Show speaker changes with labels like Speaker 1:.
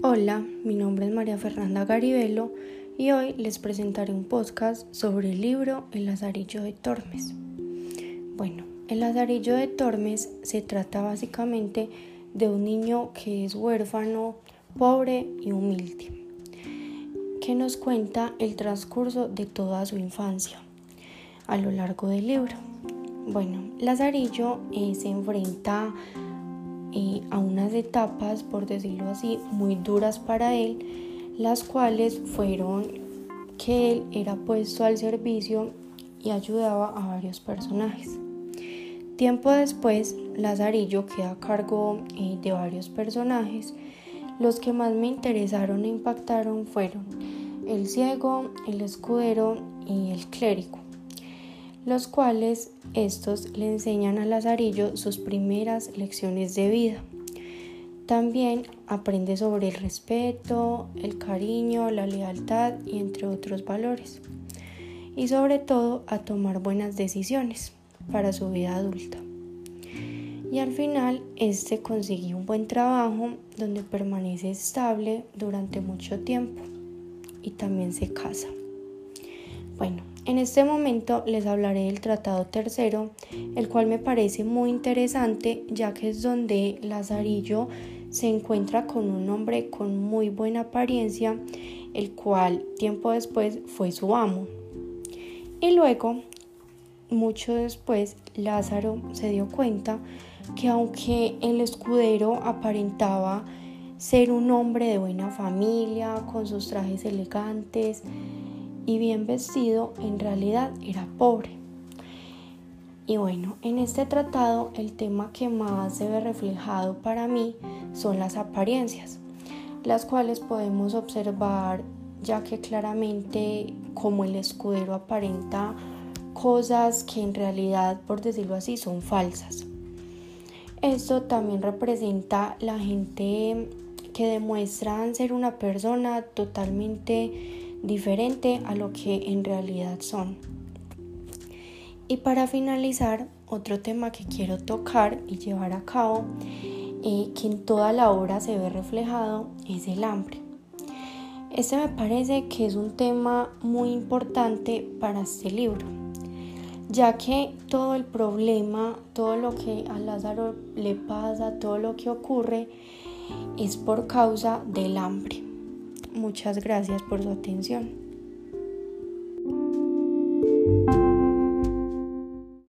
Speaker 1: Hola, mi nombre es María Fernanda Garibelo y hoy les presentaré un podcast sobre el libro El Lazarillo de Tormes. Bueno, El Lazarillo de Tormes se trata básicamente de un niño que es huérfano, pobre y humilde, que nos cuenta el transcurso de toda su infancia a lo largo del libro. Bueno, Lazarillo eh, se enfrenta a unas etapas, por decirlo así, muy duras para él, las cuales fueron que él era puesto al servicio y ayudaba a varios personajes. Tiempo después, Lazarillo queda a cargo eh, de varios personajes. Los que más me interesaron e impactaron fueron el ciego, el escudero y el clérigo los cuales estos le enseñan a Lazarillo sus primeras lecciones de vida. También aprende sobre el respeto, el cariño, la lealtad y entre otros valores. Y sobre todo a tomar buenas decisiones para su vida adulta. Y al final, este consigue un buen trabajo donde permanece estable durante mucho tiempo y también se casa. Bueno, en este momento les hablaré del Tratado Tercero, el cual me parece muy interesante ya que es donde Lazarillo se encuentra con un hombre con muy buena apariencia, el cual tiempo después fue su amo. Y luego, mucho después, Lázaro se dio cuenta que aunque el escudero aparentaba ser un hombre de buena familia, con sus trajes elegantes, y bien vestido en realidad era pobre. Y bueno, en este tratado el tema que más se ve reflejado para mí son las apariencias, las cuales podemos observar ya que claramente como el escudero aparenta cosas que en realidad, por decirlo así, son falsas. Esto también representa la gente que demuestran ser una persona totalmente diferente a lo que en realidad son. Y para finalizar, otro tema que quiero tocar y llevar a cabo, eh, que en toda la obra se ve reflejado, es el hambre. Este me parece que es un tema muy importante para este libro, ya que todo el problema, todo lo que a Lázaro le pasa, todo lo que ocurre, es por causa del hambre. Muchas gracias por su atención.